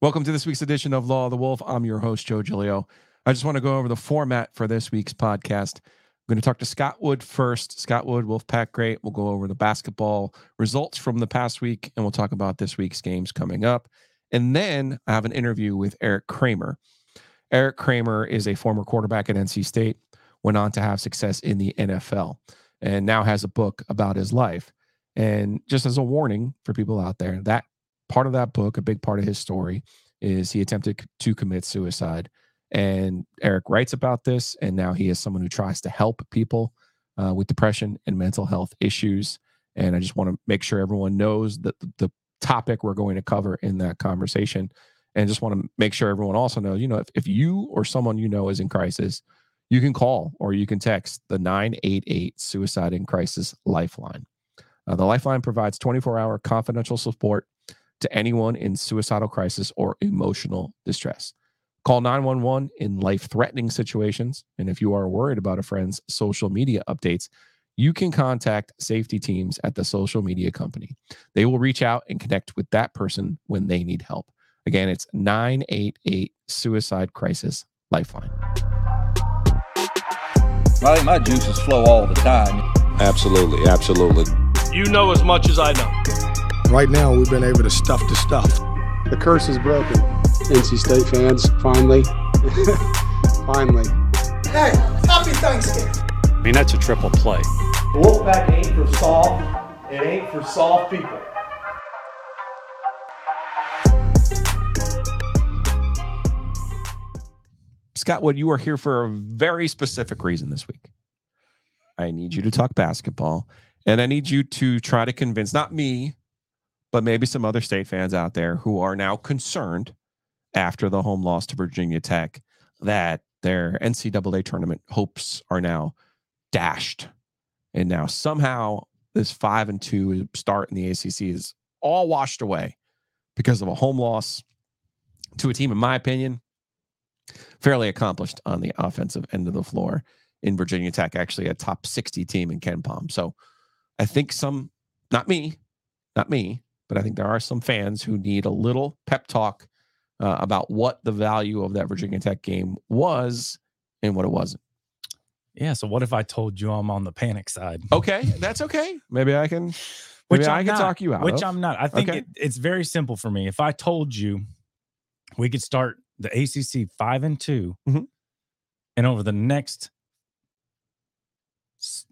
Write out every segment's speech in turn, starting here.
Welcome to this week's edition of Law of the Wolf. I'm your host, Joe Giglio. I just want to go over the format for this week's podcast. I'm going to talk to Scott Wood first. Scott Wood, Wolfpack Great. We'll go over the basketball results from the past week, and we'll talk about this week's games coming up. And then I have an interview with Erik Kramer. Erik Kramer is a former quarterback at NC State, went on to have success in the NFL, and now has a book about his life. And just as a warning for people out there, that part of that book, a big part of his story, is he attempted to commit suicide. And Erik writes about this, and now he is someone who tries to help people uh, with depression and mental health issues. And I just want to make sure everyone knows that the, topic we're going to cover in that conversation. And just want to make sure everyone also knows, you know, if, if you or someone you know is in crisis, you can call or you can text the 988 Suicide in Crisis Lifeline. Uh, the Lifeline provides 24 hour confidential support to anyone in suicidal crisis or emotional distress. Call 911 in life threatening situations. And if you are worried about a friend's social media updates, you can contact safety teams at the social media company. They will reach out and connect with that person when they need help. Again, it's 988 Suicide Crisis Lifeline. My, my juices flow all the time. Absolutely, absolutely. You know as much as I know. Right now, we've been able to stuff the stuff. The curse is broken. NC State fans, finally, finally. Hey, happy Thanksgiving. I mean, that's a triple play. The Wolfpack ain't for soft. It ain't for soft people. Scott Wood, you are here for a very specific reason this week. I need you to talk basketball, and I need you to try to convince not me, but maybe some other state fans out there who are now concerned after the home loss to Virginia Tech that their NCAA tournament hopes are now dashed. And now somehow this five and two start in the ACC is all washed away because of a home loss to a team, in my opinion, fairly accomplished on the offensive end of the floor in Virginia Tech, actually a top 60 team in KenPom. So I think some, not me, not me, but I think there are some fans who need a little pep talk uh, about what the value of that Virginia Tech game was and what it wasn't. Yeah. So what if I told you I'm on the panic side? Okay, that's okay. Maybe I can. Maybe which I I'm can not, talk you out. Which of. I'm not. I think Okay. it, it's very simple for me. If I told you we could start the ACC five and 2 Mhm. and over the next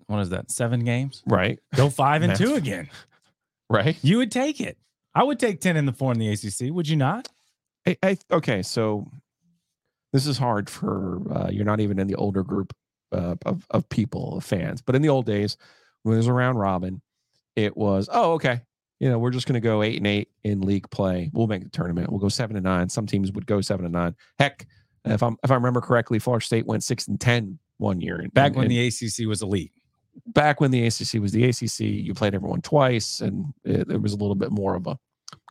what is that seven games right, go five and two again, right. you would take it. I would take ten in the four in the ACC. Would you not? I, I, okay, so this is hard for uh, you're not even in the older group uh, of of people, of fans. But in the old days, when it was around Robin, it was oh okay, you know we're just going to go eight and eight in league play. We'll make the tournament. We'll go seven and nine. Some teams would go seven and nine. Heck, if I'm if I remember correctly, Florida State went six and ten one year. Back and- when and the ACC was elite. Back when the ACC was the ACC, you played everyone twice, and it, there was a little bit more of a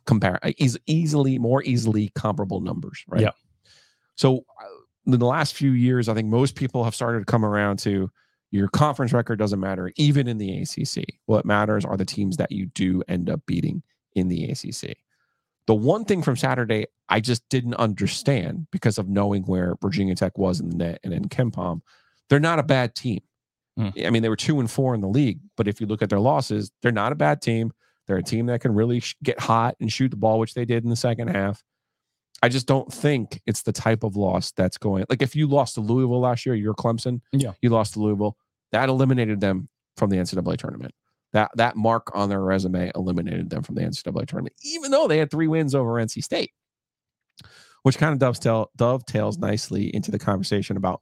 compare eas- easily more easily comparable numbers, right? Yeah. So uh, in the last few years, I think most people have started to come around to your conference record doesn't matter, even in the ACC. What matters are the teams that you do end up beating in the ACC. The one thing from Saturday I just didn't understand because of knowing where Virginia Tech was in the net and in KenPom, they're not a bad team. Hmm. I mean, they were two and four in the league, but if you look at their losses, they're not a bad team. They're a team that can really sh- get hot and shoot the ball, which they did in the second half. I just don't think it's the type of loss that's going like if you lost to Louisville last year, you're Clemson. Yeah. You lost to Louisville. That eliminated them from the NCAA tournament. That that mark on their resume eliminated them from the NCAA tournament, even though they had three wins over NC State. Which kind of dovetail, dovetails nicely into the conversation about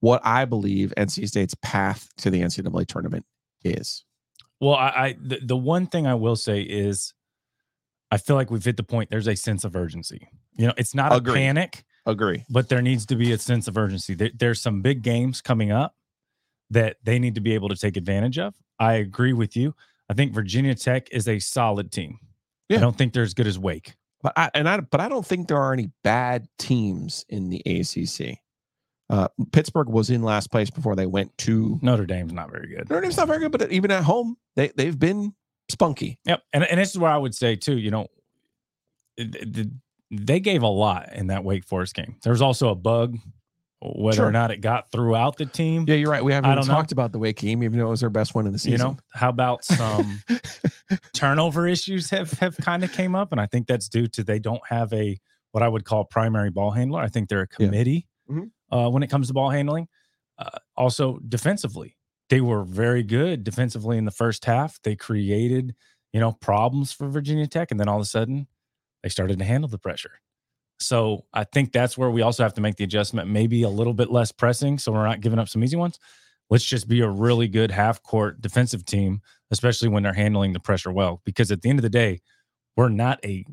what I believe NC State's path to the NCAA tournament is. Well, I, I the, the one thing I will say is I feel like we've hit the point. There's a sense of urgency. You know, it's not Agree. a panic, Agree. but there needs to be a sense of urgency. There, there's some big games coming up that they need to be able to take advantage of. I agree with you. I think Virginia Tech is a solid team. Yeah. I don't think they're as good as Wake. But I and I but I don't think there are any bad teams in the ACC. Uh, Pittsburgh was in last place before they went to Notre Dame's not very good. Notre Dame's not very good, but even at home, they they've been spunky. Yep. And, and this is where I would say too, you know, the, the they gave a lot in that Wake Forest game. There was also a bug, whether Sure. or not it got throughout the team. Yeah, you're right. We haven't don't know. talked about the Wake game, even though it was their best one in the season. You know, how about some turnover issues have have kind of came up, and I think that's due to they don't have a what I would call primary ball handler. I think they're a Yeah. committee Mhm. Uh, when it comes to ball handling. Uh, also, defensively, they were very good defensively in the first half. They created, you know, problems for Virginia Tech, and then all of a sudden, they started to handle the pressure. So I think that's where we also have to make the adjustment, maybe a little bit less pressing, so we're not giving up some easy ones. Let's just be a really good half court defensive team, especially when they're handling the pressure well. Because at the end of the day, we're not a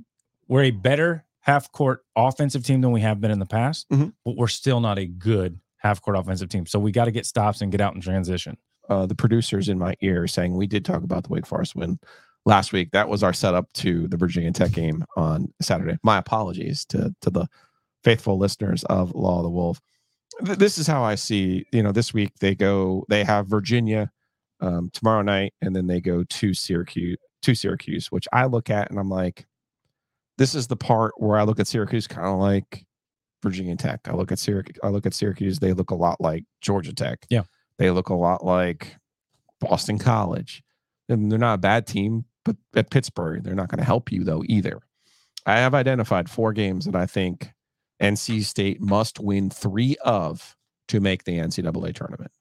we're a better half court offensive team than we have been in the past, Mhm. but we're still not a good half court offensive team. So we got to get stops and get out in transition. uh, the producers in my ear saying we did talk about the Wake Forest win last week. That was our setup to the Virginia Tech game on Saturday. My apologies to to the faithful listeners of Law of the Wolf. Th- This is how I see. You know, this week they go. They have Virginia um, tomorrow night, and then they go to Syracuse. To Syracuse, which I look at and I'm like, this is the part where I look at Syracuse kind of like Virginia Tech. I look at Syracuse. I look at Syracuse. They look a lot like Georgia Tech. Yeah. They look a lot like Boston College. And they're not a bad team, but at Pittsburgh, they're not going to help you though either. I have identified four games that I think NC State must win three of to make the NCAA tournament.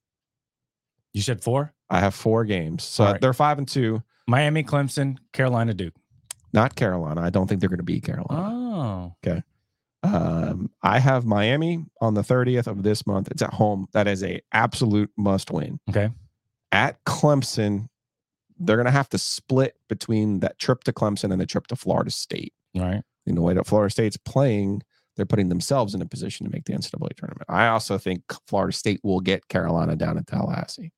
You said four? I have four games. So right. they're five and two, Miami, Clemson, Carolina, Duke. Not Carolina. I don't think they're going to beat Carolina. Oh, Okay. Um, I have Miami on the 30th of this month. It's at home. That is a absolute must win. okay. At Clemson, they're going to have to split between that trip to Clemson and the trip to Florida State. Right. In the way that Florida State's playing, they're putting themselves in a position to make the NCAA tournament. I also think Florida State will get Carolina down at Tallahassee.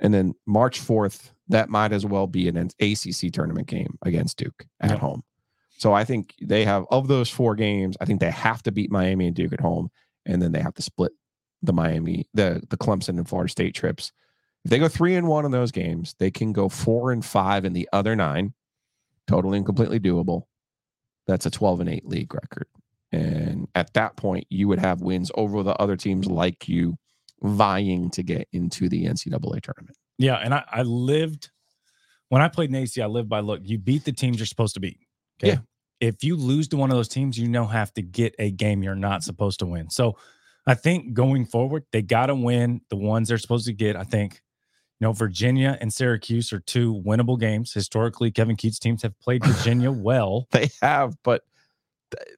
And then March 4th, that might as well be an ACC tournament game against Duke at Yeah. home. So I think they have, of those four games, I think they have to beat Miami and Duke at home. And then they have to split the Miami, the, the Clemson and Florida State trips. If they go three and one in those games, they can go four and five in the other nine. Totally and completely doable. That's a 12 and 8 league record. And at that point, you would have wins over the other teams like you vying to get into the NCAA tournament. Yeah, and I, I lived when I played in AC. I lived by look. You beat the teams you're supposed to beat. Okay. Yeah. If you lose to one of those teams, you know have to get a game you're not supposed to win. So I think going forward, they got to win the ones they're supposed to get. I think you know Virginia and Syracuse are two winnable games. Historically, Kevin Keatts teams have played Virginia well. They have, but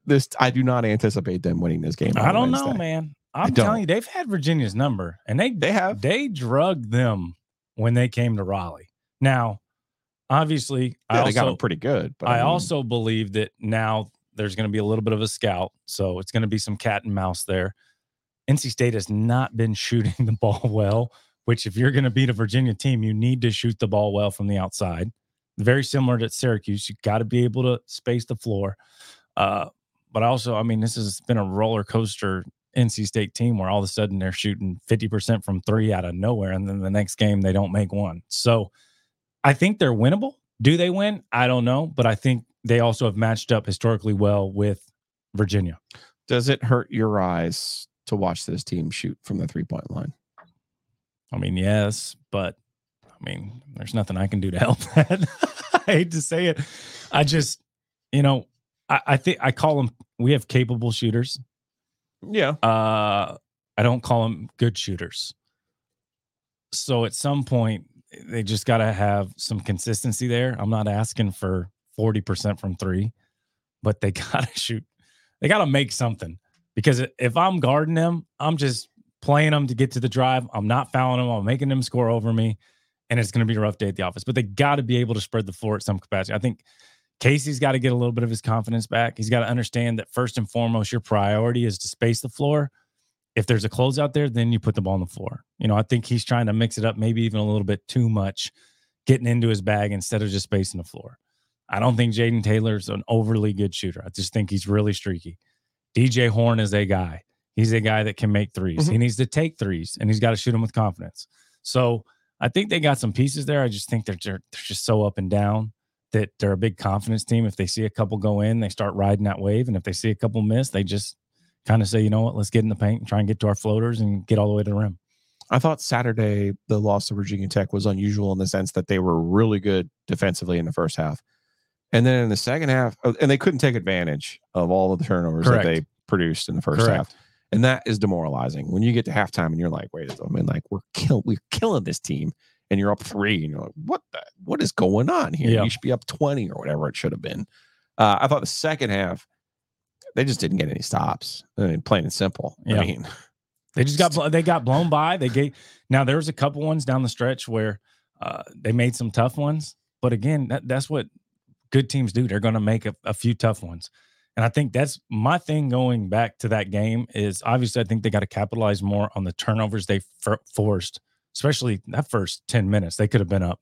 this I do not anticipate them winning this game. I don't know, man. I I'm telling you, they've had Virginia's number, and they They have. they drugged them when they came to Raleigh. Now, obviously, I Yeah, got also them pretty good. But I mean, also believe that now there's going to be a little bit of a scout, so it's going to be some cat and mouse there. NC State has not been shooting the ball well, which if you're going to beat a Virginia team, you need to shoot the ball well from the outside. Very similar to Syracuse, you got to be able to space the floor. Uh, but also, I mean, this has been a roller coaster NC State team where all of a sudden they're shooting 50% from three out of nowhere, and then the next game they don't make one. So I think they're winnable. Do they win? I don't know, but I think they also have matched up historically well with Virginia. does it hurt your eyes to watch this team shoot from the three point line? I mean, yes, but I mean, there's nothing I can do to help that. I hate to say it. I just, you know, I, I think I call them, we have capable shooters. Yeah. Uh, I don't call them good shooters. So at some point, they just got to have some consistency there. I'm not asking for 40% from three, but they got to shoot. They got to make something because if I'm guarding them, I'm just playing them to get to the drive. I'm not fouling them. I'm making them score over me. And it's going to be a rough day at the office, but they got to be able to spread the floor at some capacity. I think Casey's got to get a little bit of his confidence back. He's got to understand that first and foremost, your priority is to space the floor. If there's a closeout there, then you put the ball on the floor. You know, I think he's trying to mix it up, maybe even a little bit too much, getting into his bag instead of just spacing the floor. I don't think Jayden Taylor's an overly good shooter. I just think he's really streaky. DJ Horne is a guy. He's a guy that can make 3s Mhm. He needs to take threes and he's got to shoot them with confidence. So I think they got some pieces there. I just think they're they're, they're just so up and down. That they're a big confidence team. If they see a couple go in, they start riding that wave. And if they see a couple miss, they just kind of say, you know what, let's get in the paint and try and get to our floaters and get all the way to the rim. I thought Saturday the loss to Virginia Tech was unusual in the sense that they were really good defensively in the first half, and then in the second half, uh, and they couldn't take advantage of all of the turnovers Correct. that they produced in the first Correct. half, and that is demoralizing. When you get to halftime and you're like, wait, a minute, like we're kill, we're killing this team, and you're up three, and you're like, what the, what is going on here? Yeah. You should be up twenty or whatever it should have been. Uh, I thought the second half. They just didn't get any stops. I mean, plain and simple. Yeah. I mean, They just got they got blown by. They gave now there was a couple ones down the stretch where uh, they made some tough ones, but again, that, that's what good teams do. They're going to make a, a few tough ones, and I think that's my thing going back to that game is obviously I think they got to capitalize more on the turnovers they for- forced, especially that first ten minutes. They could have been up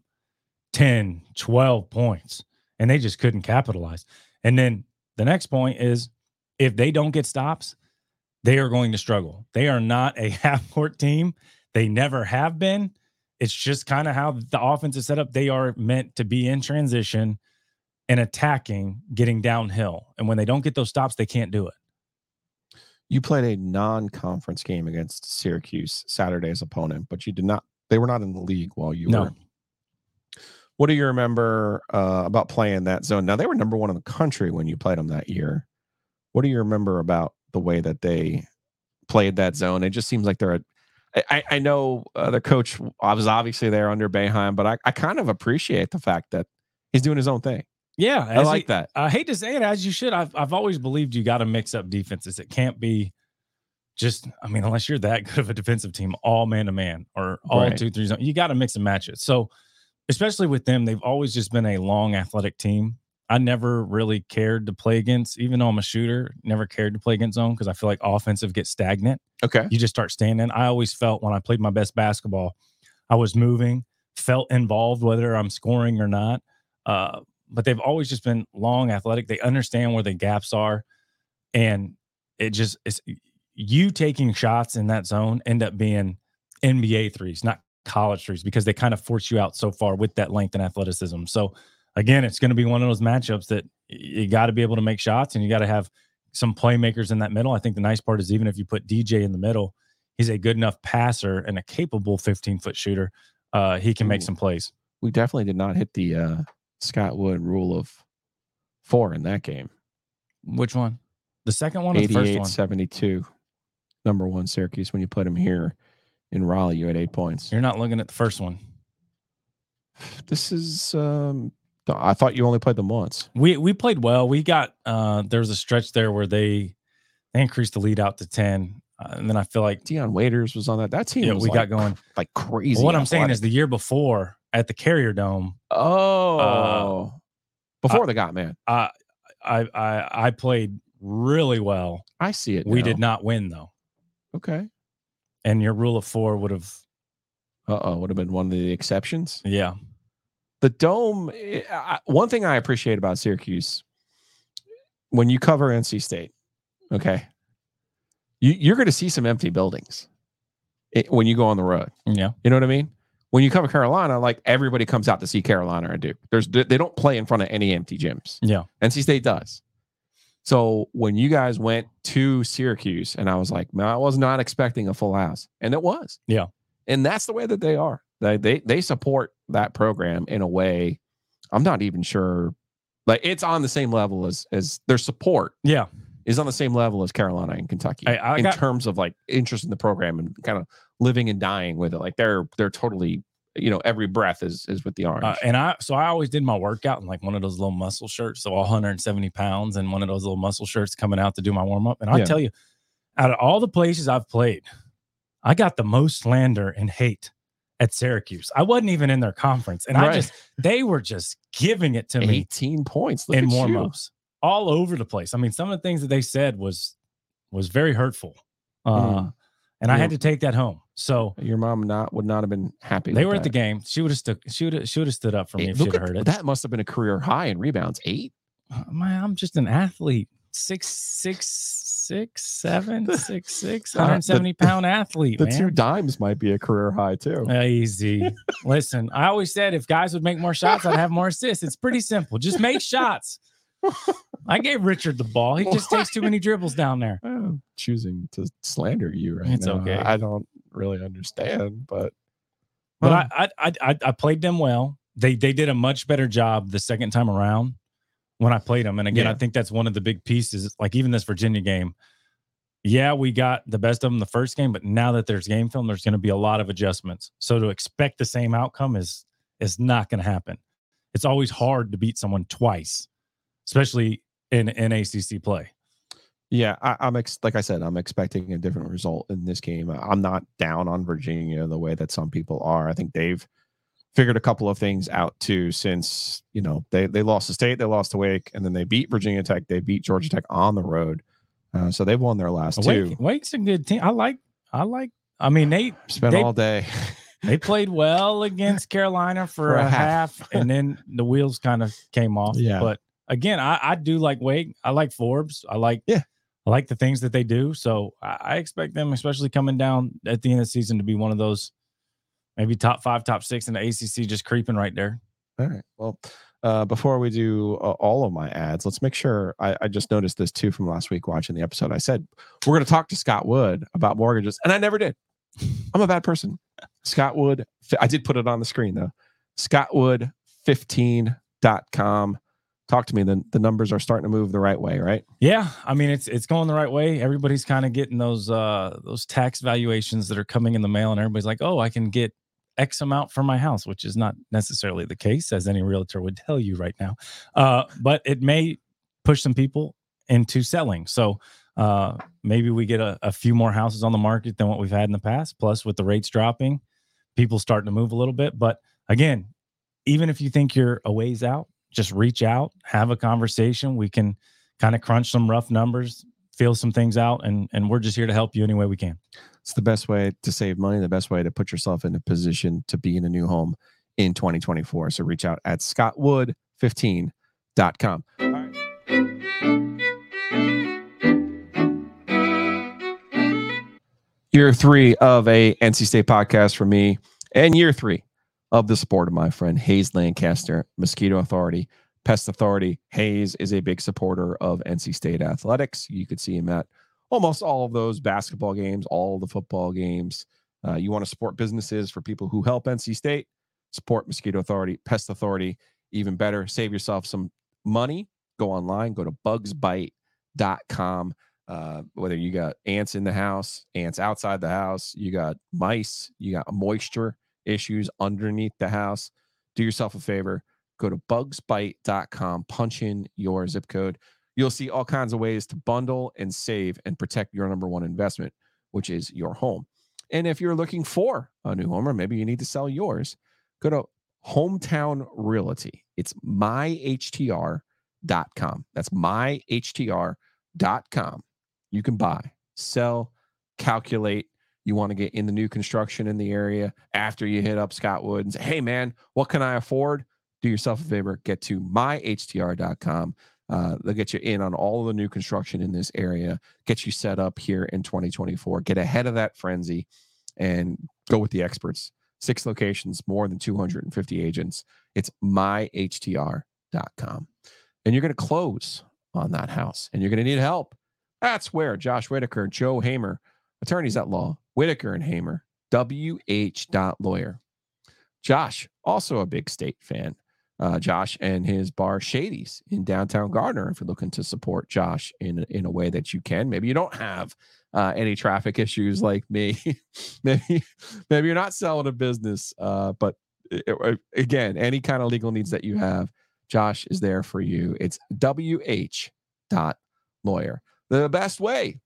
10, 12 points, and they just couldn't capitalize. And then the next point is if they don't get stops they are going to struggle. They are not a half court team. They never have been. It's just kind of how the offense is set up. They are meant to be in transition and attacking, getting downhill. And when they don't get those stops, they can't do it. You played a non-conference game against Syracuse Saturday's opponent, but you did not. They were not in the league while you No. were. What do you remember uh, about playing that zone? Now they were number one in the country when you played them that year. What do you remember about the way that they played that zone? It just seems like they're. A, I, I know uh, the coach I was obviously there under Boeheim, but I, I kind of appreciate the fact that he's doing his own thing. Yeah. I like that. I hate to say it as you should. I've, I've always believed you got to mix up defenses. It can't be just, I mean, unless you're that good of a defensive team, all man to man or all Right. two, three zone, you got to mix and match it. So, especially with them, they've always just been a long athletic team. I never really cared to play against, even though I'm a shooter, never cared to play against zone because I feel like offensive gets stagnant. Okay. You just start standing. I always felt when I played my best basketball, I was moving, felt involved, whether I'm scoring or not. Uh, but they've always just been long, athletic. They understand where the gaps are, and it just it's you taking shots in that zone end up being NBA threes, not college threes, because they kind of force you out so far with that length and athleticism. So again, it's going to be one of those matchups that you got to be able to make shots and you got to have some playmakers in that middle. I think the nice part is even if you put DJ in the middle, he's a good enough passer and a capable 15 foot shooter. Uh, he can make some plays. We definitely did not hit the uh, Scott Wood rule of four in that game. Which one? The second one or the first 88 one? 72 number one syracuse when you put him here in raleigh you had eight points You're not looking at the first one. this is um i thought you only played them once We we played well. We got uh there was a stretch there where they they increased the lead out to 10. Uh, and then I feel like Dion Waiters was on that that team yeah, was we like, got going. like crazy Well, what I'm saying is the year before at the Carrier Dome, oh before the got man I I I I played really well. i see it We now. did not win though. okay And your rule of 4 would have uh-oh would have been one of the exceptions yeah. the dome eh, I, one thing i appreciate about syracuse when you cover nc state okay you, you're going to see some empty buildings eh, when you go on the road Yeah. You know what I mean? When you come to Carolina, like everybody comes out to see Carolina or Duke. There's they don't play in front of any empty gyms. Yeah. NC State does. So when you guys went to Syracuse, and I was like, man, I was not expecting a full house, and it was. Yeah. And that's the way that they are. They they they support that program in a way. I'm not even sure. Like it's on the same level as as their support Yeah. Is on the same level as Carolina and Kentucky I- I in got- terms of like interest in the program and kind of living and dying with it. Like they're they're totally, you know, every breath is is with the orange. Uh, and I so I always did my workout in like one of those little muscle shirts, so 170 pounds, and one of those little muscle shirts coming out to do my warm up. And I Yeah. tell you, out of all the places I've played, I got the most slander and hate at Syracuse. I wasn't even in their conference, and I just they were just giving it to me 18 points in warm ups all over the place. I mean, some of the things that they said was was very hurtful, uh, Mm. and I had to take that home. So Your mom not would not have been happy. they were at the game. She would have stood. She would have. She would have stood up for me Eight- if she'd at- heard it. That must have been a career high in rebounds. Eight. Uh, man, I'm just an athlete. six six six seven six six Uh, the- 170 pound athlete. The man. two dimes might be a career high too. Easy. Listen, I always said if guys would make more shots, I'd have more assists. It's pretty simple. Just make shots. I gave Richard the ball. He just takes too many dribbles down there. I'm choosing to slander you right It's now. okay. I don't really understand, but But Well, I, I I I played them well. They they did a much better job the second time around when I played them. And again, Yeah. I think that's one of the big pieces. Like even this Virginia game, yeah, we got the best of them the first game, but now that there's game film, there's going to be a lot of adjustments. So to expect the same outcome is is not going to happen. It's always hard to beat someone twice, especially in in ACC play. yeah, I, I'm ex- like I said, I'm expecting a different result in this game. I'm not down on Virginia the way that some people are. I think they've figured a couple of things out too since you know they they lost to State, they lost to Wake, and then they beat Virginia Tech, they beat Georgia Tech on the road. Uh, so they've won their last two. Wake's a good team. I like I like. I mean, they Spent they- all day. they played well against Carolina for, For a a half. half, and then the wheels kind of came off. Yeah. But again, I, I do like Wake. I like Forbes. I like Yeah. I like the things that they do. So I, I expect them, especially coming down at the end of the season, to be one of those maybe top five, top six in the ACC, just creeping right there. All right. Well, uh, before we do uh, all of my ads, let's make sure. I, I just noticed this too from last week watching the episode. I said we're going to talk to Scott Wood about mortgages, and I never did. I'm a bad person. Scott Wood. I did put it on the screen though. Scottwood15.com. Talk to me. The, the numbers are starting to move the right way, right? Yeah, I mean it's it's going the right way. Everybody's kind of getting those uh those tax valuations that are coming in the mail, and everybody's like, "Oh, I can get X amount for my house," which is not necessarily the case, as any realtor would tell you right now. Uh, but it may push some people into selling. So uh, maybe we get a, a few more houses on the market than what we've had in the past. Plus, with the rates dropping, people starting to move a little bit. But again, even if you think you're a ways out, just reach out, have a conversation. We can kind of crunch some rough numbers, feel some things out, and and we're just here to help you any way we can. It's the best way to save money, the best way to put yourself in a position to be in a new home in 2024. So reach out at scottwood15.com. All right. Year three of a NC State podcast for me, and year three of the support of my friend Hayes Lancaster, Mosquito Authority, Pest Authority. Hayes is a big supporter of NC State athletics. You could see him at almost all of those basketball games, all the football games. Uh, you want to support businesses for people who help NC State, support Mosquito Authority, Pest Authority, even better. Save yourself some money. Go online, go to bugsbite.com. Uh, whether you got ants in the house, ants outside the house, you got mice, you got moisture issues underneath the house, do yourself a favor. Go to bugsbite.com, punch in your zip code you'll see all kinds of ways to bundle and save and protect your number one investment, which is your home. And if you're looking for a new home, or maybe you need to sell yours, go to Hometown Realty. It's myhtr.com. That's myhtr.com. You can buy, sell, calculate. You want to get in the new construction in the area after you hit up Scottwood and say, hey, man, what can I afford? Do yourself a favor, get to myhtr.com. Uh, they'll get you in on all the new construction in this area, get you set up here in 2024, get ahead of that frenzy and go with the experts. Six locations, more than 250 agents. It's myhtr.com. And you're going to close on that house and you're going to need help. That's where Josh Whitaker, Joe Hamer, attorneys at law, Whitaker and Hamer, wh.lawyer. Josh, also a big state fan uh, Josh and his bar Shady's in downtown Garner. If you're looking to support Josh in in a way that you can, maybe you don't have uh, any traffic issues like me. maybe maybe you're not selling a business, uh, but it- again, any kind of legal needs that you have, Josh is there for you. It's wh dot lawyer. The best way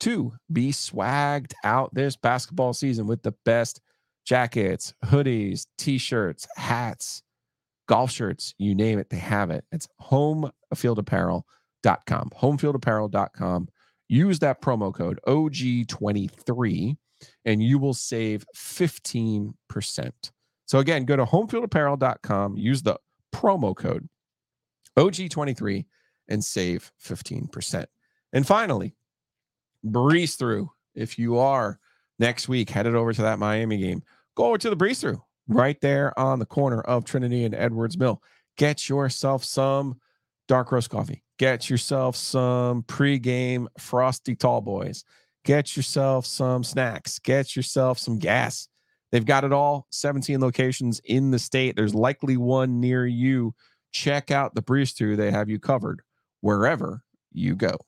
to be swagged out this basketball season with the best jackets, hoodies, t-shirts, hats golf shirts, you name it, they have it. It's homefieldapparel.com. Homefieldapparel.com. Use that promo code OG23 and you will save 15%. So again, go to homefieldapparel.com, use the promo code OG23 and save 15%. And finally, breeze through. If you are next week headed over to that Miami game, go over to the breeze through right there on the corner of Trinity and Edwards Mill. Get yourself some dark roast coffee. Get yourself some pregame frosty tall boys. Get yourself some snacks. Get yourself some gas. They've got it all. 17 locations in the state. There's likely one near you. Check out the breeze through. They have you covered wherever you go.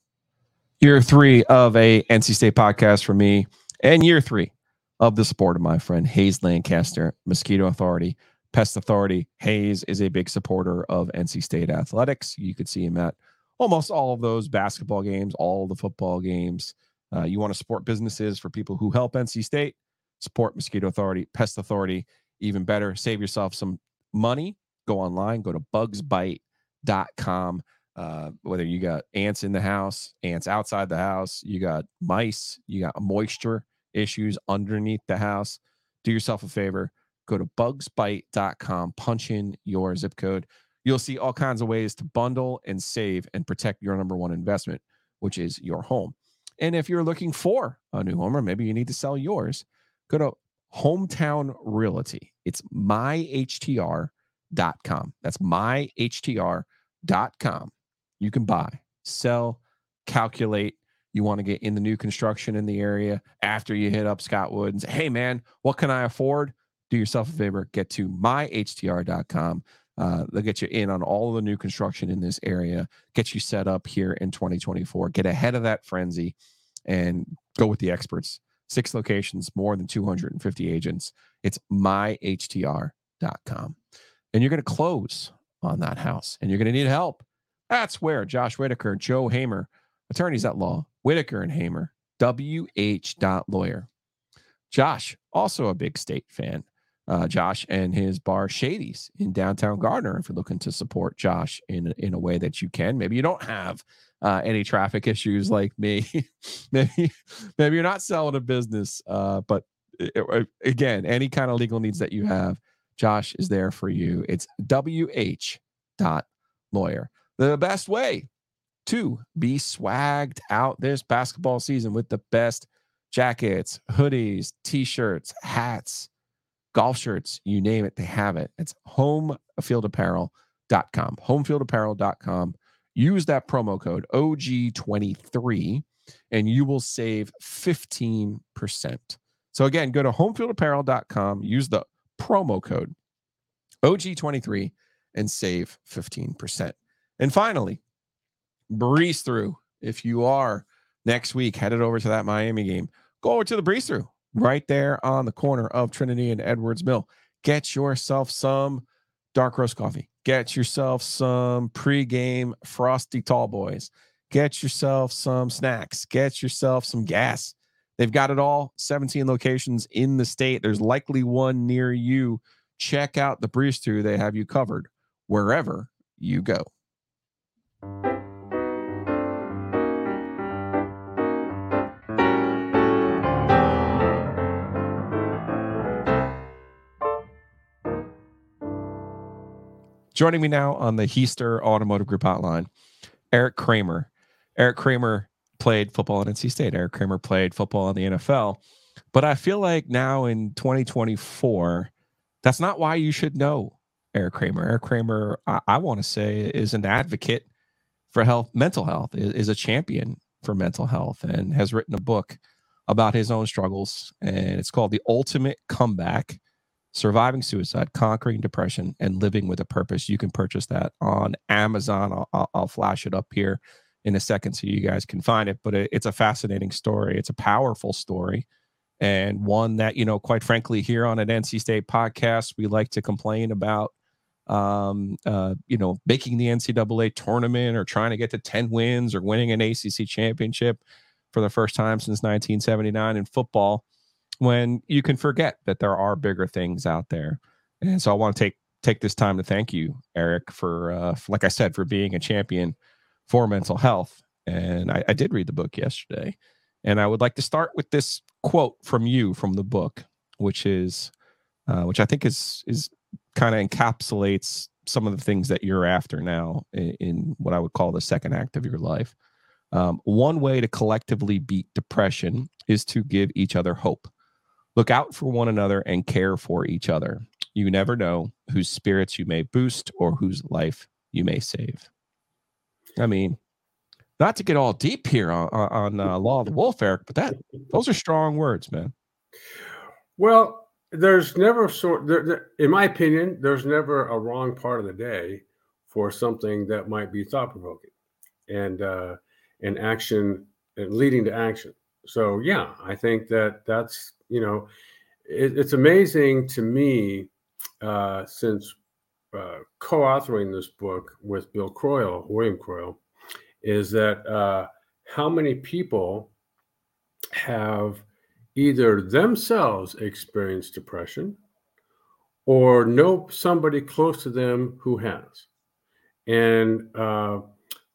Year three of a NC State podcast for me, and year three of the support of my friend Hayes Lancaster, Mosquito Authority, Pest Authority. Hayes is a big supporter of NC State athletics. You could see him at almost all of those basketball games, all the football games. Uh, you want to support businesses for people who help NC State, support Mosquito Authority, Pest Authority, even better. Save yourself some money. Go online, go to bugsbite.com. Uh, whether you got ants in the house, ants outside the house, you got mice, you got moisture issues underneath the house, do yourself a favor. Go to bugsbite.com, punch in your zip code. You'll see all kinds of ways to bundle and save and protect your number one investment, which is your home. And if you're looking for a new home, or maybe you need to sell yours, go to Hometown Realty. It's myhtr.com. That's myhtr.com. You can buy, sell, calculate. You want to get in the new construction in the area after you hit up Scott Wood and say, hey, man, what can I afford? Do yourself a favor, get to myhtr.com. Uh, they'll get you in on all the new construction in this area, get you set up here in 2024, get ahead of that frenzy and go with the experts. Six locations, more than 250 agents. It's myhtr.com. And you're going to close on that house and you're going to need help. That's where Josh Whitaker, and Joe Hamer, attorneys at law, Whitaker and Hamer, WH. Lawyer. Josh, also a big state fan. Uh, Josh and his bar Shady's in downtown Garner. If you're looking to support Josh in in a way that you can, maybe you don't have uh, any traffic issues like me. maybe maybe you're not selling a business, uh, but it, again, any kind of legal needs that you have, Josh is there for you. It's wh dot lawyer. The best way to be swagged out this basketball season with the best jackets, hoodies, t-shirts, hats golf shirts, you name it, they have it. It's homefieldapparel.com. Homefieldapparel.com. Use that promo code OG23 and you will save 15%. So again, go to homefieldapparel.com, use the promo code OG23 and save 15%. And finally, breeze through. If you are next week headed over to that Miami game, go over to the breeze through right there on the corner of Trinity and Edwards Mill. Get yourself some dark roast coffee. Get yourself some pregame frosty tall boys. Get yourself some snacks. Get yourself some gas. They've got it all. 17 locations in the state. There's likely one near you. Check out the breeze through. They have you covered wherever you go. Joining me now on the Heister Automotive Group hotline, Erik Kramer. Erik Kramer played football at NC State. Erik Kramer played football in the NFL. But I feel like now in 2024, that's not why you should know Erik Kramer. Erik Kramer, I, I want to say, is an advocate for health, mental health, is, is a champion for mental health, and has written a book about his own struggles. And it's called The Ultimate Comeback Surviving Suicide, Conquering Depression, and Living with a Purpose. You can purchase that on Amazon. I'll, I'll, flash it up here in a second so you guys can find it. But it, it's a fascinating story. It's a powerful story. And one that, you know, quite frankly, here on an NC State podcast, we like to complain about, um, uh, you know, making the NCAA tournament or trying to get to 10 wins or winning an ACC championship for the first time since 1979 in football when you can forget that there are bigger things out there. And so I want to take take this time to thank you, Erik, for, uh, for like I said, for being a champion for mental health. And I, I did read the book yesterday, and I would like to start with this quote from you from the book, which is, uh, which I think is is kind of encapsulates some of the things that you're after now in, in, what I would call the second act of your life. Um, one way to collectively beat depression is to give each other hope. Look out for one another and care for each other. You never know whose spirits you may boost or whose life you may save. I mean, not to get all deep here on, on uh, Law of the Wolf, Erik, but that those are strong words, man. Well, there's never sort there, there, in my opinion, there's never a wrong part of the day for something that might be thought provoking and uh, and action and leading to action. So yeah, I think that that's you know it, it's amazing to me uh, since uh, co-authoring this book with Bill Croyle, William Croyle, is that uh, how many people have either themselves experienced depression or know somebody close to them who has, and uh,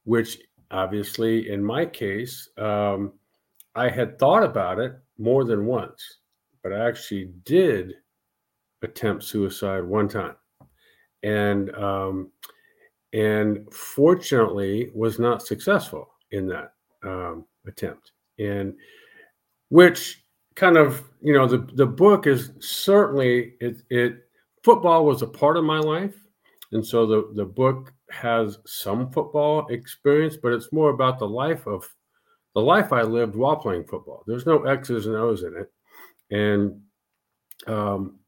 which obviously in my case, um, I had thought about it more than once, but I actually did attempt suicide one time, and um, and fortunately was not successful in that um, attempt. And which kind of you know the the book is certainly it it football was a part of my life, and so the the book has some football experience, but it's more about the life of the life I lived while playing football. There's no X's and O's in it, and um,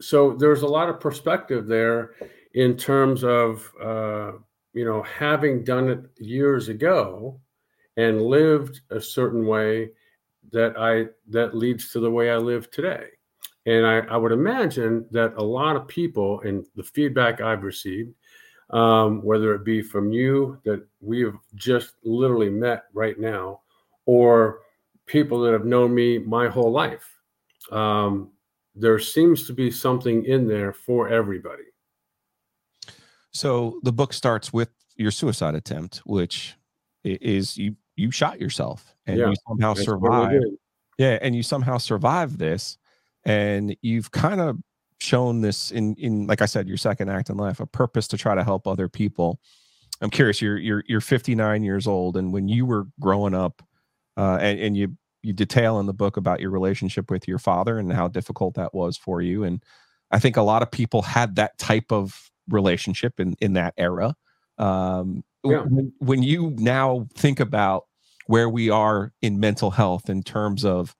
so there's a lot of perspective there in terms of uh, you know having done it years ago and lived a certain way that I that leads to the way I live today. And I, I would imagine that a lot of people, and the feedback I've received, um, whether it be from you that we have just literally met right now, or people that have known me my whole life, um, there seems to be something in there for everybody. So the book starts with your suicide attempt, which is you you shot yourself and yeah, you somehow survived. Yeah, and you somehow survived this, and you've kind of shown this in in like I said, your second act in life, a purpose to try to help other people. I'm curious. You're you're you're 59 years old, and when you were growing up, uh, and and you you detail in the book about your relationship with your father and how difficult that was for you, and I think a lot of people had that type of relationship in in that era. Um, yeah. when, when you now think about where we are in mental health in terms of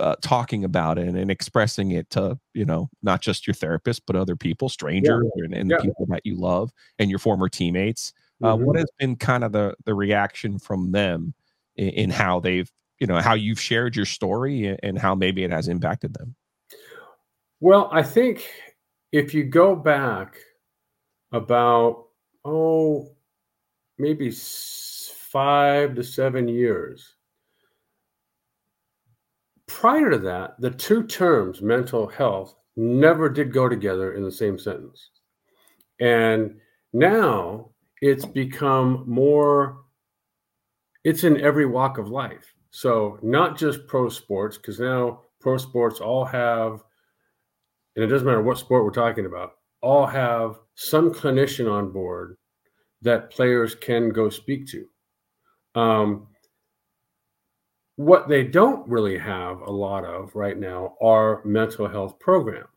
uh, talking about it and, expressing it to you know not just your therapist but other people strangers yeah. and, and yeah. the people that you love and your former teammates uh, mm-hmm. what has been kind of the the reaction from them in, in, how they've you know how you've shared your story and how maybe it has impacted them well i think if you go back about oh maybe five to seven years. Prior to that the two terms mental health never did go together in the same sentence. And now it's become more it's in every walk of life. So not just pro sports because now pro sports all have and it doesn't matter what sport we're talking about all have some clinician on board that players can go speak to. Um, what they don't really have a lot of right now are mental health programs.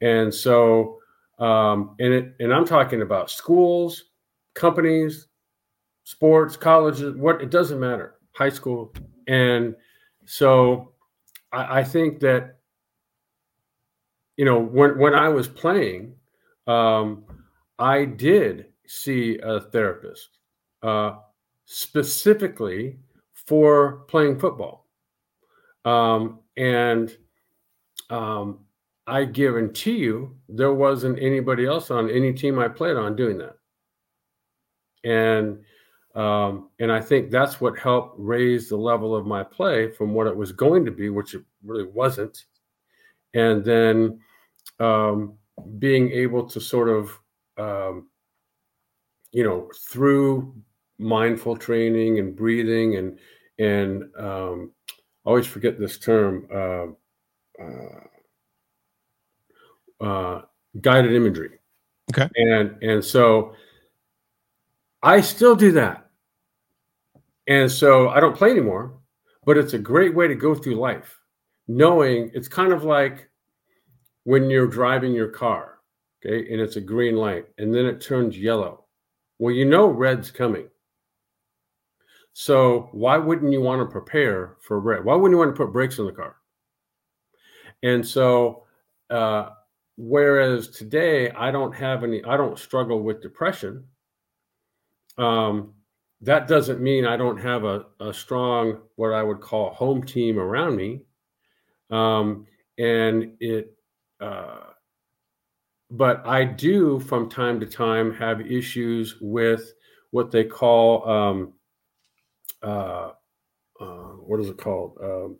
And so, um, and it, and I'm talking about schools, companies, sports, colleges, what it doesn't matter, high school. And so I, I think that, you know, when, when I was playing, um, I did see a therapist uh, specifically for playing football. Um, and um, I guarantee you there wasn't anybody else on any team I played on doing that. And um, and I think that's what helped raise the level of my play from what it was going to be, which it really wasn't. And then um, being able to sort of, um, you know, through mindful training and breathing and and um, I always forget this term, uh, uh, uh, guided imagery. Okay, and and so I still do that. And so I don't play anymore, but it's a great way to go through life, knowing it's kind of like when you're driving your car, okay, and it's a green light and then it turns yellow. Well, you know red's coming. So why wouldn't you want to prepare for red? Why wouldn't you want to put brakes on the car? And so, uh, whereas today I don't have any, I don't struggle with depression. Um, that doesn't mean I don't have a, a strong, what I would call home team around me. Um, and it, uh, but I do from time to time have issues with what they call, um, uh, uh, what is it called? Um,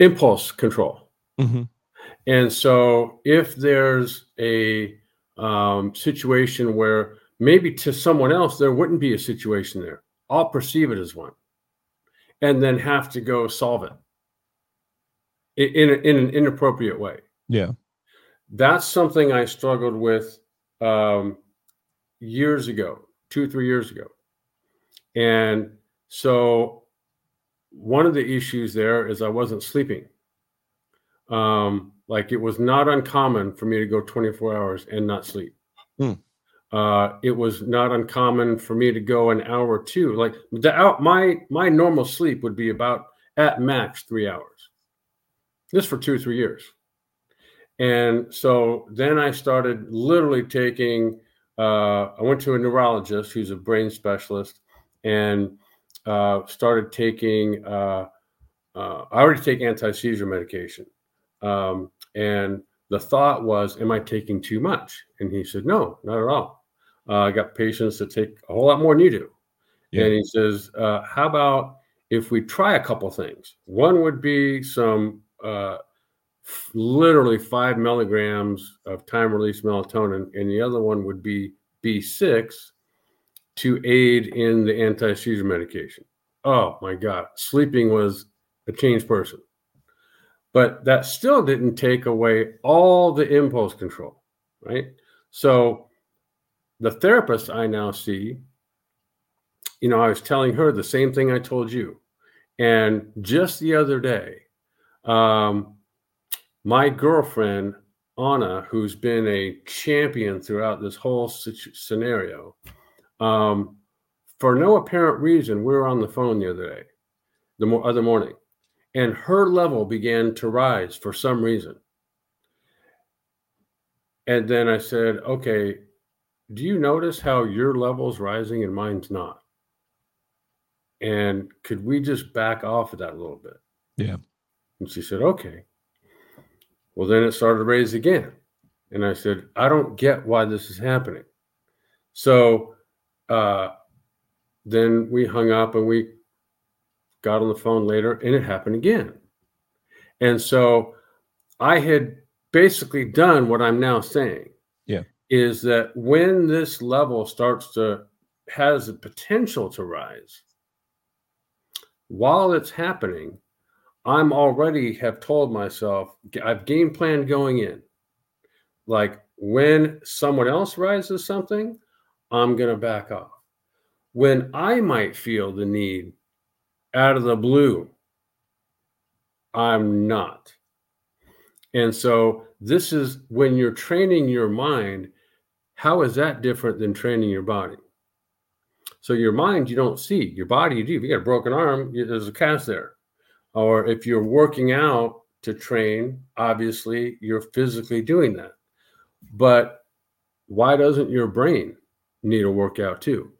impulse control. Mm-hmm. And so if there's a um, situation where maybe to someone else there wouldn't be a situation there, I'll perceive it as one and then have to go solve it in, in, in an inappropriate way. Yeah. That's something I struggled with um, years ago, two, three years ago. And so one of the issues there is I wasn't sleeping. Um, like it was not uncommon for me to go 24 hours and not sleep. Hmm. Uh, it was not uncommon for me to go an hour or two. Like the out my my normal sleep would be about at max three hours. This for two or three years. And so then I started literally taking, uh, I went to a neurologist who's a brain specialist and uh, started taking, uh, uh I already take anti seizure medication. Um, and the thought was, am I taking too much? And he said, no, not at all. Uh, I got patients that take a whole lot more than you do. Yeah. And he says, uh, how about if we try a couple things? One would be some Uh, literally five milligrams of time release melatonin, and the other one would be B6 to aid in the anti seizure medication. Oh my God, sleeping was a changed person. But that still didn't take away all the impulse control, right? So the therapist I now see, you know, I was telling her the same thing I told you. And just the other day, um, my girlfriend Anna, who's been a champion throughout this whole scenario, um, for no apparent reason, we were on the phone the other day, the mo- other morning, and her level began to rise for some reason. And then I said, "Okay, do you notice how your level's rising and mine's not? And could we just back off of that a little bit?" Yeah. And she said, "Okay." Well, then it started to raise again. And I said, I don't get why this is happening. So uh, then we hung up and we got on the phone later and it happened again. And so I had basically done what I'm now saying. Yeah. Is that when this level starts to has the potential to rise, while it's happening, I'm already have told myself I've game plan going in. Like when someone else rises something, I'm going to back off. When I might feel the need out of the blue, I'm not. And so this is when you're training your mind, how is that different than training your body? So your mind you don't see, your body you do. If you got a broken arm, there's a cast there or if you're working out to train, obviously you're physically doing that. But why doesn't your brain need a workout too?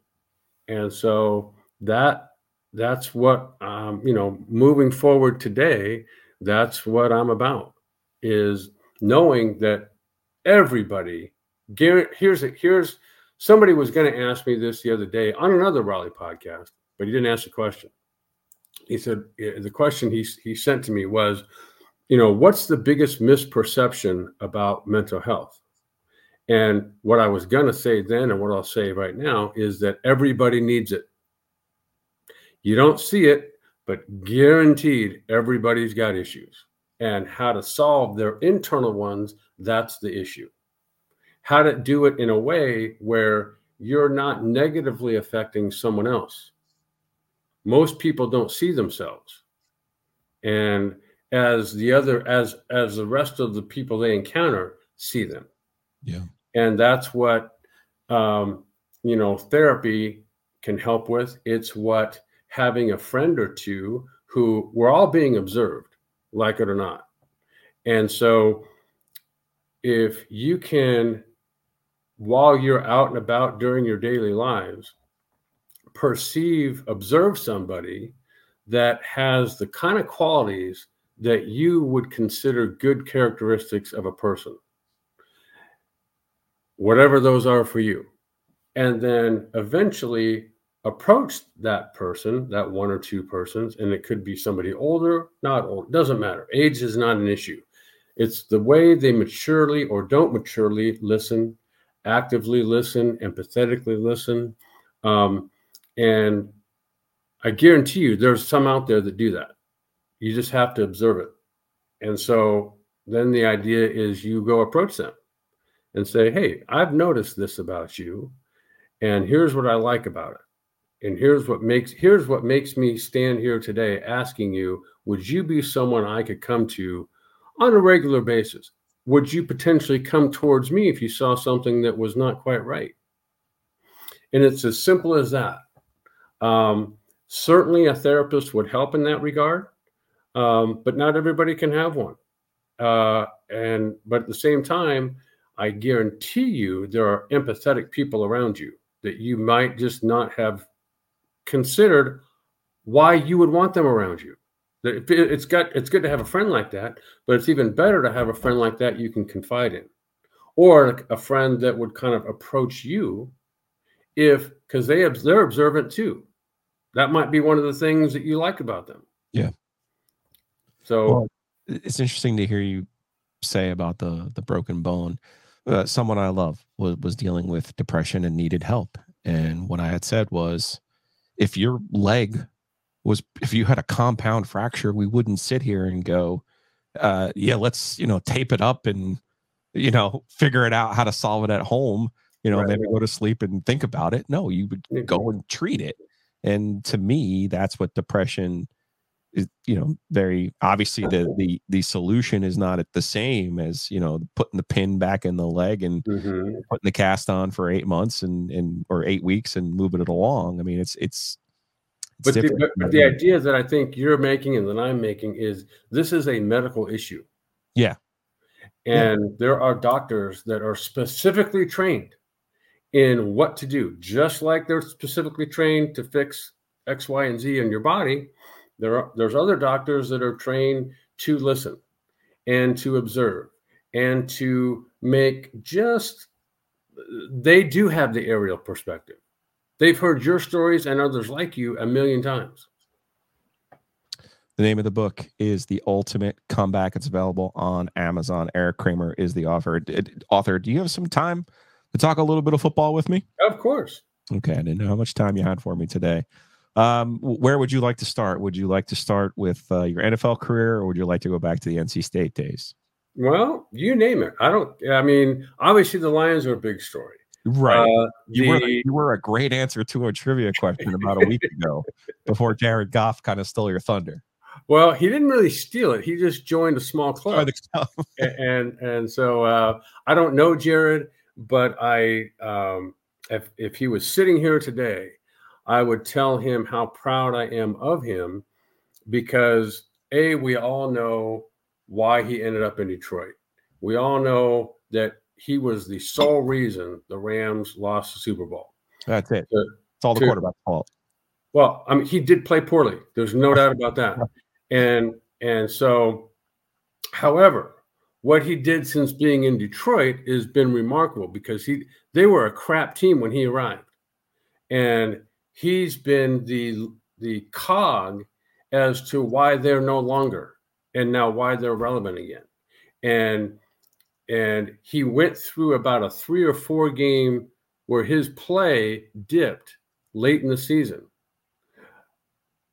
And so that that's what um, you know. Moving forward today, that's what I'm about is knowing that everybody. Here's a, here's somebody was going to ask me this the other day on another Raleigh podcast, but he didn't ask the question he said the question he he sent to me was, you know, what's the biggest misperception about mental health? And what I was to say then, and what I'll say right now, is that everybody needs it. You don't see it, but guaranteed everybody's got issues. And how to solve their internal ones, that's the issue. How to do it in a way where you're not negatively affecting someone else most people don't see themselves. And as the other as as the rest of the people they encounter see them. Yeah. and that's what um you know therapy can help with. It's what having a friend or two who we're all being observed like it or not. And so if you can while you're out and about during your daily lives perceive observe somebody that has the kind of qualities that you would consider good characteristics of a person, whatever those are for you. And then eventually approach that person, that one or two persons, and it could be somebody older, not old, doesn't matter. Age is not an issue. It's the way they maturely or don't maturely listen, actively listen, empathetically listen. Um, and I guarantee you there's some out there that do that. You just have to observe it. And so then the idea is you go approach them and say, Hey, I've noticed this about you. And here's what I like about it. And here's what makes here's what makes me stand here today asking you, would you be someone I could come to on a regular basis? Would you potentially come towards me if you saw something that was not quite right? And it's as simple as that. Um, certainly a therapist would help in that regard um, but not everybody can have one. Uh, and but at the same time i guarantee you there are empathetic people around you that you might just not have considered why you would want them around you. It's got it's good to have a friend like that but it's even better to have a friend like that you can confide in. Or a friend that would kind of approach you if because they they're observant too that might be one of the things that you like about them. Yeah. So well, it's interesting to hear you say about the the broken bone. Uh, someone I love was was dealing with depression and needed help, and what I had said was, if your leg was if you had a compound fracture, we wouldn't sit here and go, uh, yeah, let's you know tape it up and you know figure it out how to solve it at home. You know, right. maybe go to sleep and think about it. No, you would go and treat it and to me that's what depression is you know very obviously the the the solution is not at the same as you know putting the pin back in the leg and mm-hmm. putting the cast on for eight months and and or eight weeks and moving it along i mean it's it's, it's but, the, but the idea that i think you're making and that i'm making is this is a medical issue yeah and yeah. there are doctors that are specifically trained in what to do. Just like they're specifically trained to fix X, Y, and Z in your body, there are there's other doctors that are trained to listen and to observe and to make just they do have the aerial perspective. They've heard your stories and others like you a million times. The name of the book is The Ultimate Comeback. It's available on Amazon. Erik Kramer is the author. Author, do you have some time to talk a little bit of football with me? Of course. Okay, I didn't know how much time you had for me today. Um, where would you like to start? Would you like to start with uh, your NFL career, or would you like to go back to the NC State days? Well, you name it. I don't. I mean, obviously the Lions are a big story. Right. Uh, you, the, were, you were a great answer to a trivia question about a week ago before Jared Goff kind of stole your thunder. Well, he didn't really steal it. He just joined a small club. and, and, and so uh, I don't know Jared but I, um, if if he was sitting here today, I would tell him how proud I am of him, because a we all know why he ended up in Detroit. We all know that he was the sole reason the Rams lost the Super Bowl. That's it. To, it's all the to, quarterback's fault. Well, I mean, he did play poorly. There's no doubt about that. And and so, however, what he did since being in Detroit has been remarkable because he they were a crap team when he arrived, and he's been the the cog as to why they're no longer and now why they're relevant again, and and he went through about a three or four game where his play dipped late in the season.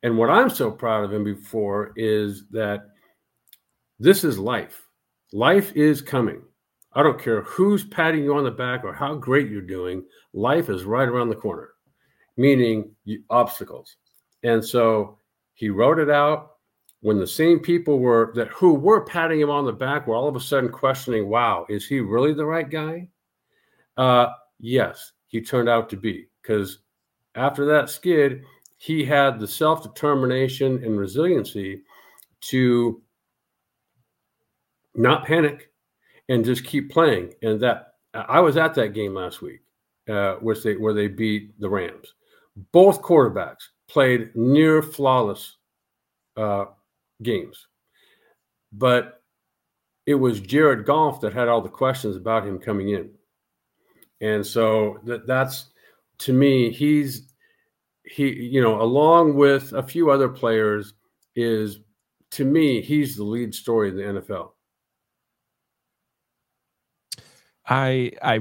And what I'm so proud of him before is that this is life Life is coming. I don't care who's patting you on the back or how great you're doing. Life is right around the corner, meaning obstacles. And so he wrote it out when the same people were that who were patting him on the back were all of a sudden questioning, wow, is he really the right guy? Uh, yes, he turned out to be because after that skid, he had the self determination and resiliency to not panic and just keep playing. And that I was at that game last week, uh, where they where they beat the Rams. Both quarterbacks played near flawless uh, games, but it was Jared Goff that had all the questions about him coming in, and so that that's to me he's he you know along with a few other players is to me he's the lead story in the NFL. I I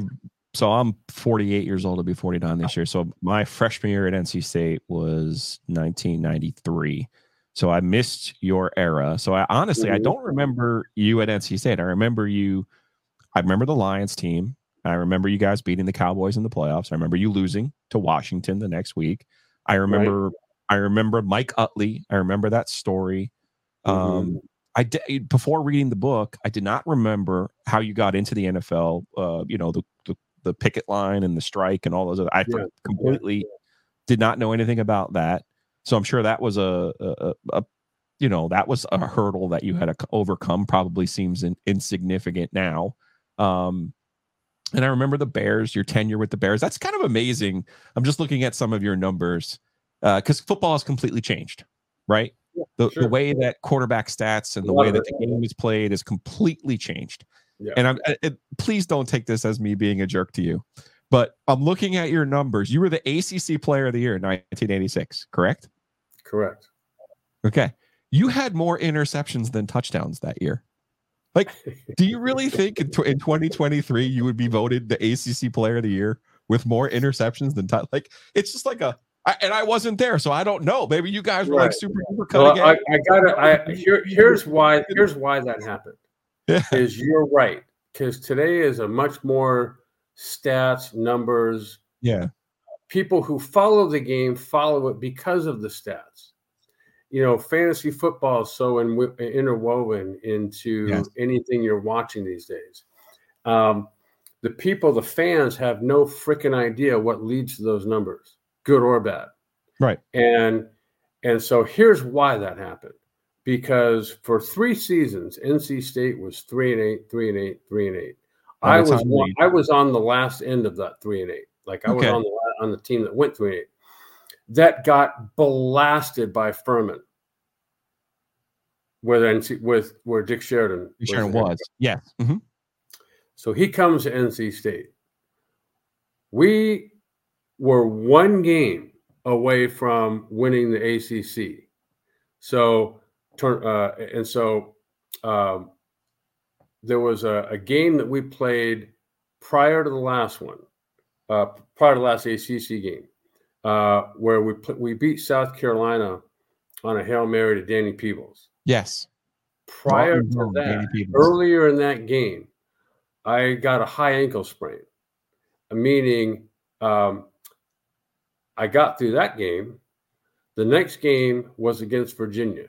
so I'm 48 years old I'll be 49 this year. So my freshman year at NC State was 1993. So I missed your era. So I honestly I don't remember you at NC State. I remember you I remember the Lions team. I remember you guys beating the Cowboys in the playoffs. I remember you losing to Washington the next week. I remember right. I remember Mike Utley. I remember that story. Um mm-hmm. I did before reading the book. I did not remember how you got into the NFL. Uh, you know the, the, the picket line and the strike and all those. Other, I yeah. completely yeah. did not know anything about that. So I'm sure that was a, a, a you know that was a hurdle that you had to overcome. Probably seems in, insignificant now. Um, and I remember the Bears, your tenure with the Bears. That's kind of amazing. I'm just looking at some of your numbers because uh, football has completely changed, right? The, sure. the way that quarterback stats and the way that the game is played is completely changed. Yeah. And I'm it, please don't take this as me being a jerk to you, but I'm looking at your numbers. You were the ACC Player of the Year in 1986, correct? Correct. Okay, you had more interceptions than touchdowns that year. Like, do you really think in, in 2023 you would be voted the ACC Player of the Year with more interceptions than t- like? It's just like a I, and I wasn't there, so I don't know. Maybe you guys were right. like super duper cutting. Well, I, I got it. I here, here's why. Here's why that happened. Yeah. Is you're right because today is a much more stats, numbers. Yeah. People who follow the game follow it because of the stats. You know, fantasy football is so in, interwoven into yes. anything you're watching these days. Um, the people, the fans, have no freaking idea what leads to those numbers good or bad. Right. And and so here's why that happened. Because for three seasons, NC State was three and eight, three and eight, three and eight. I was one, I was on the last end of that three and eight. Like I okay. was on the on the team that went three and eight. That got blasted by Furman. Where NC with where Dick Sheridan, Dick Sheridan was, was. yeah. Mm-hmm. So he comes to NC State. We were one game away from winning the ACC. So, uh, and so um, there was a, a, game that we played prior to the last one, uh, prior to the last ACC game, uh, where we we beat South Carolina on a hail mary to Danny Peebles. Yes. Prior to that, earlier in that game, I got a high ankle sprain, meaning um, I got through that game. The next game was against Virginia,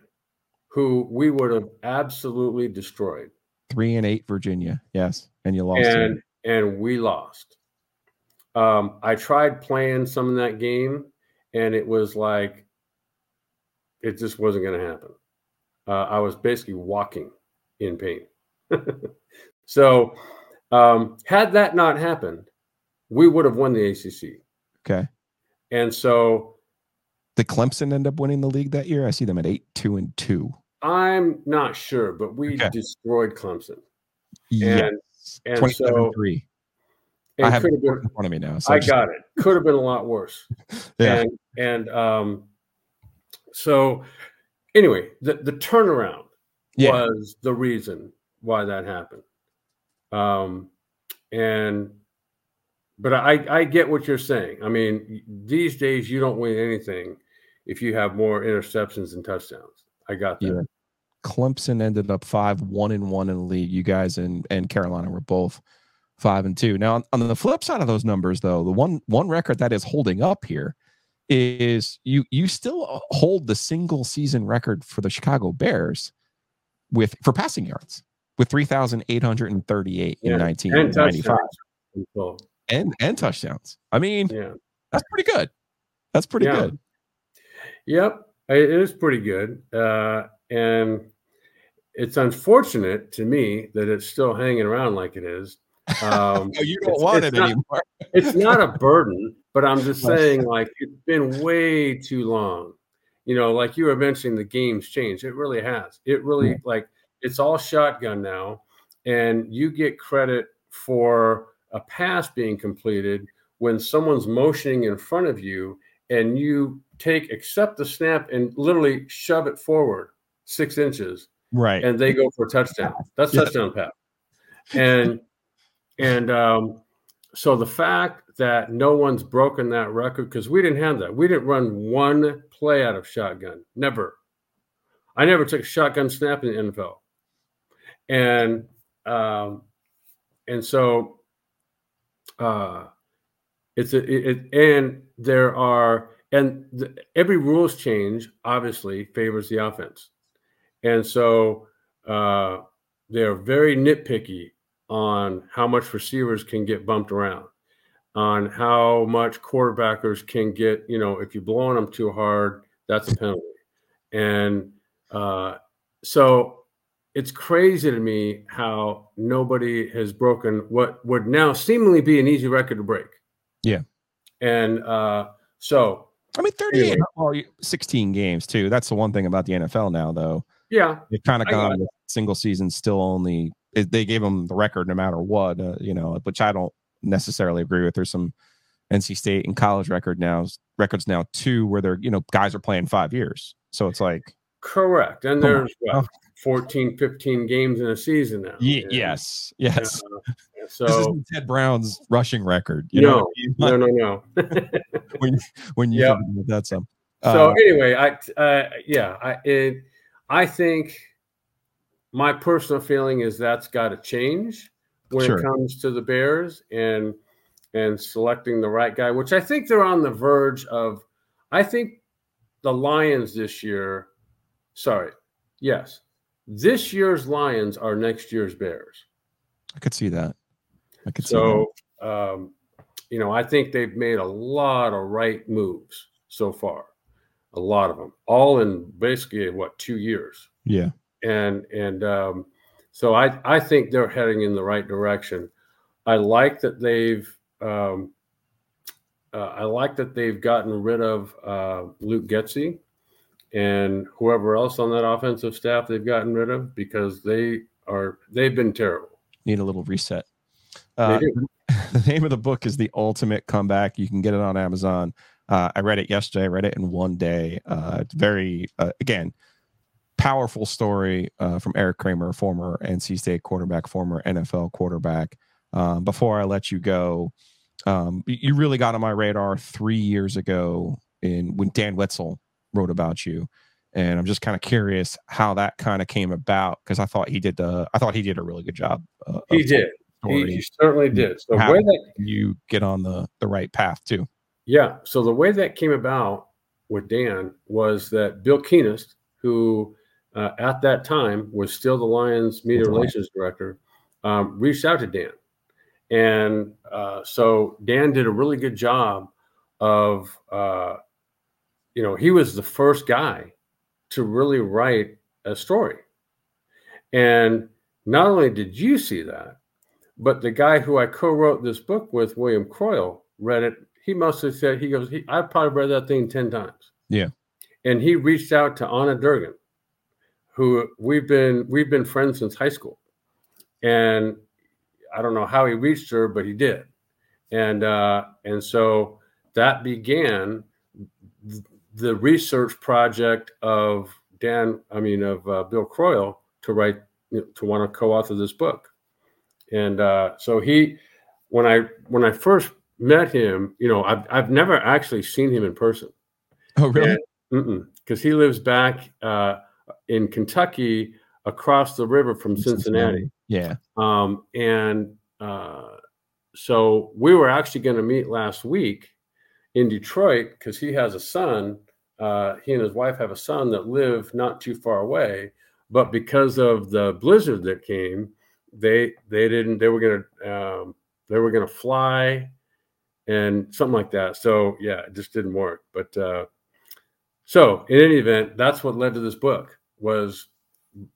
who we would have absolutely destroyed. Three and eight Virginia, yes, and you lost. And and we lost. Um, I tried playing some of that game, and it was like it just wasn't going to happen. Uh, I was basically walking in pain. so, um, had that not happened, we would have won the ACC. Okay. And so did Clemson end up winning the league that year? I see them at eight, two, and two. I'm not sure, but we okay. destroyed Clemson. Yes. And, and so three. I have it been, in front of me now. So I just... got it. Could have been a lot worse. yeah. And, and um, so anyway, the, the turnaround yeah. was the reason why that happened. Um, and but I, I get what you're saying. I mean, these days you don't win anything if you have more interceptions and touchdowns. I got that. Yeah. Clemson ended up five one and one in the league. You guys and and Carolina were both five and two. Now on, the flip side of those numbers, though, the one one record that is holding up here is you you still hold the single season record for the Chicago Bears with for passing yards with 3,838 Yeah, in 1995 touchdowns. And and touchdowns. I mean, yeah. that's pretty good. That's pretty Yeah. good. Yep, it is pretty good, uh, and it's unfortunate to me that it's still hanging around like it is. Um, Oh, you don't it's- want it's it not- anymore. it's not a burden, but I'm just saying, like, it's been way too long. You know, like you were mentioning, the game's changed. It really has. It really, like, it's all shotgun now, and you get credit for a pass being completed when someone's motioning in front of you and you take, accept the snap, and literally shove it forward six inches Right. and they go for a touchdown. That's Yeah. touchdown pass. And and um, so the fact that no one's broken that record because we didn't have that. We didn't run one play out of shotgun. Never. I never took a shotgun snap in the NFL. And um, and so uh, it's a it, and there are and the, every rules change obviously favors the offense. And so uh, they're very nitpicky on how much receivers can get bumped around, on how much quarterbackers can get, you know, if you're blowing them too hard, that's a penalty. And uh, so it's crazy to me how nobody has broken what would now seemingly be an easy record to break. Yeah. And uh, so, I mean, 38, Anyway. well, 16 games too. That's the one thing about the NFL now, though. yeah, They've kind of got gone with single season, still only it- they gave them the record no matter what, uh, you know, which I don't necessarily agree with. There's some NC State and college record now records now too, where they're you know guys are playing five years, so it's like correct. And there's what, 14, 15 games in a season now. ye- And, yes, yes. uh, so Ted Brown's rushing record. You know, I no, mean? no, no, no. when when you Yeah. think about that some. so Uh, anyway, I uh, yeah, I it, I think my personal feeling is that's got to change when Sure. it comes to the Bears and and selecting the right guy, which I think they're on the verge of. I think the Lions this year, sorry, yes, this year's Lions are next year's Bears. I could see that. I could see that. So, um, you know, I think they've made a lot of right moves so far, a lot of them, all in basically what two years, Yeah, and and um, so I I think they're heading in the right direction. I like that they've um, uh, I like that they've gotten rid of uh, Luke Getsy and whoever else on that offensive staff they've gotten rid of because they are they've been terrible. need a little reset. Uh, the name of the book is The Ultimate Comeback. You can get it on Amazon. Uh, I read it yesterday. I read it in one day. Uh, it's very, uh, again, powerful story uh, from Erik Kramer, former NC State quarterback, former NFL quarterback. Um, before I let you go, um, you really got on my radar three years ago in when Dan Wetzel wrote about you, and I'm just kind of curious how that kind of came about because I thought he did. Uh, I thought he did a really good job. Uh, He did. He, he certainly did. So How- where that you get on the the right path too. Yeah. So the way that came about with Dan was that Bill Keenist, who uh, at that time was still the Lions media the Lions. relations director, um, reached out to Dan. And uh, so Dan did a really good job of, uh, you know, he was the first guy to really write a story. And not only did you see that, but the guy who I co-wrote this book with, William Croyle, read it. He must have said he goes. He, I probably read that thing ten times. Yeah. And he reached out to Anna Durgan, who we've been we've been friends since high school, and I don't know how he reached her, but he did, and uh, and so that began the research project of Dan. I mean of uh, Bill Croyle to write you know, to want to co-author this book and uh, so he when i when i first met him you know i've, I've never actually seen him in person Oh, really? because he lives back uh, in kentucky across the river from cincinnati Yeah. um, and uh, so we were actually going to meet last week in Detroit because he has a son. Uh, he and his wife have a son that live not too far away, but because of the blizzard that came, they they didn't. They were gonna um, they were gonna fly and something like that. So yeah, it just didn't work. But uh, so in any event, that's what led to this book was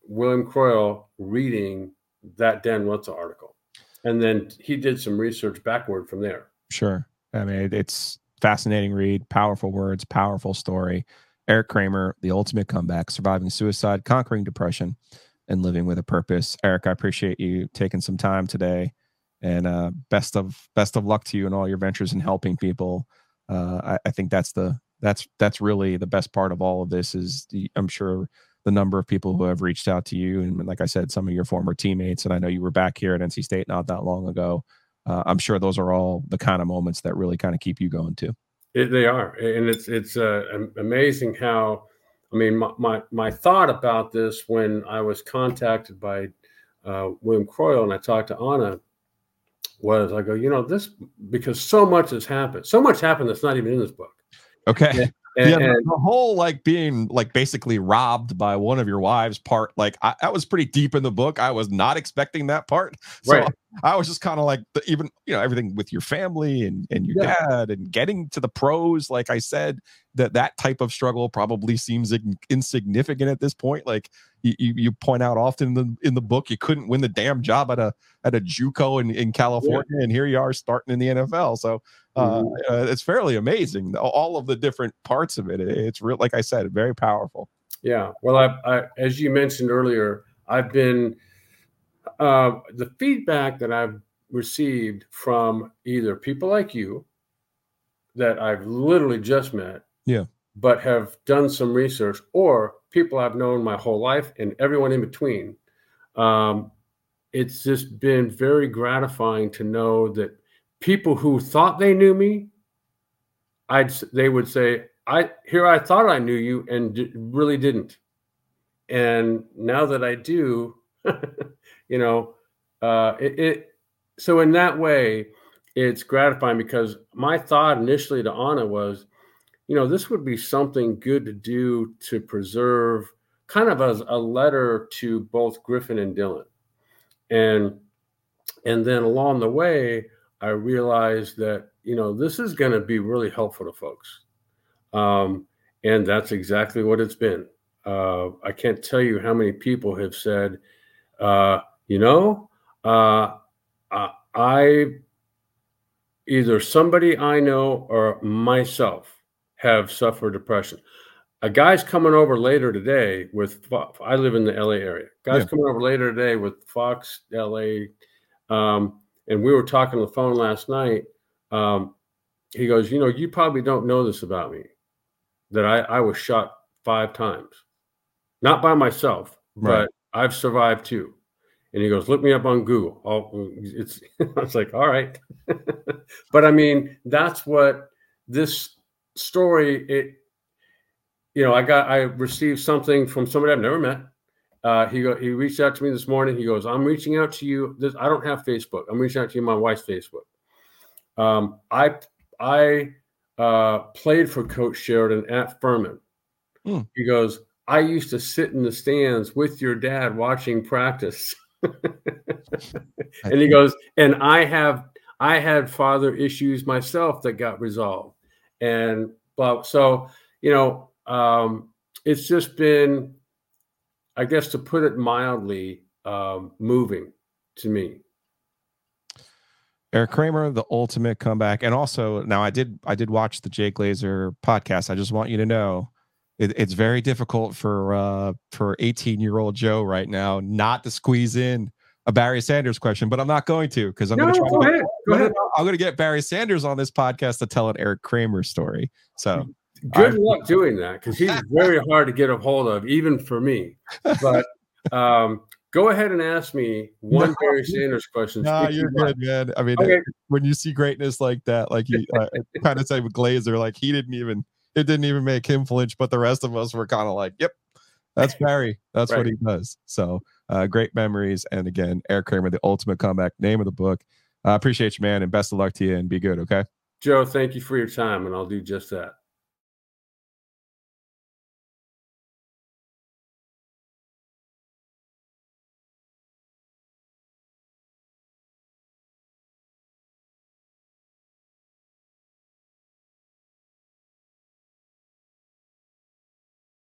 William Croyle reading that Dan Wetzel article, and then he did some research backward from there. Sure, I mean it's fascinating read, powerful words, powerful story. Erik Kramer, the ultimate comeback, surviving suicide, conquering depression, and living with a purpose. Erik, I appreciate you taking some time today and uh, best of best of luck to you in all your ventures and helping people. Uh, I, I, think that's the that's that's really the best part of all of this is the, I'm sure the number of people who have reached out to you and like I said, some of your former teammates, and I know you were back here at NC State not that long ago. Uh, I'm sure those are all the kind of moments that really kind of keep you going too. It, they are, and it's it's uh, amazing how. I mean, my, my, my thought about this when I was contacted by uh, William Croyle and I talked to Anna was I go, you know, this because so much has happened. So much happened that's not even in this book. Okay. And, yeah, and, the whole like being like basically robbed by one of your wives part, like I, that was pretty deep in the book. I was not expecting that part. So right. I, I was just kind of like the, even you know everything with your family and and your yeah. dad and getting to the pros. Like I said, that that type of struggle probably seems insignificant at this point. Like you, you point out often in the in the book, you couldn't win the damn job at a at a JUCO in, in California, yeah. and here you are starting in the NFL. So uh, mm-hmm. uh, it's fairly amazing. All of the different parts of it. It's real, like I said, very powerful. Yeah. Well, I, I as you mentioned earlier, I've been uh, the feedback that I've received from either people like you that I've literally just met yeah. But have done some research, or people I've known my whole life and everyone in between. Um, it's just been very gratifying to know that people who thought they knew me, I'd they would say, "I here I thought I knew you and d- really didn't," and now that I do, you know, uh, it, it. So in that way, it's gratifying because my thought initially to Anna was, you know, this would be something good to do to preserve kind of as a letter to both Griffin and Dylan. And and then along the way, I realized that, you know, this is going to be really helpful to folks. Um, and that's exactly what it's been. Uh, I can't tell you how many people have said, uh, you know, uh, I either somebody I know or myself have suffered depression. A guy's coming over later today with I live in the LA area. Guy's yeah. coming over later today with Fox LA, um, and we were talking on the phone last night. Um, he goes, you know, you probably don't know this about me, that I, I was shot five times, not by myself, right. but I've survived too. And he goes, look me up on Google. Oh, it's I was like, all right, but I mean, that's what this story, it, you know, I got, I received something from somebody I've never met. Uh, he go, he reached out to me this morning. He goes, I'm reaching out to you. This, I don't have Facebook. I'm reaching out to you, my wife's Facebook. Um, I, I uh, played for Coach Sheridan at Furman. Hmm. He goes, I used to sit in the stands with your dad watching practice. and he goes, and I have I had father issues myself that got resolved and but so you know um, it's just been i guess to put it mildly um, moving to me Erik Kramer, the ultimate comeback, and also now I did I did watch the Jay Glazer podcast. I just want you to know it, it's very difficult for uh, for 18 year old Joe right now not to squeeze in a Barry Sanders question, but I'm not going to because I'm no, going to try. Go ahead. Go ahead. I'm going to get Barry Sanders on this podcast to tell an Erik Kramer story. So good I, luck doing that because he's very hard to get a hold of, even for me. But um, go ahead and ask me one no, Barry Sanders question. No, you're good, man. I mean, okay. when you see greatness like that, like you uh, kind of say with Glazer, like he didn't even it didn't even make him flinch, but the rest of us were kind of like, "Yep, that's Barry. That's right. what he does." So uh, great memories. And again, Erik Kramer, the ultimate comeback, name of the book. I uh, appreciate you, man, and best of luck to you and be good. Okay. Joe, thank you for your time, and I'll do just that.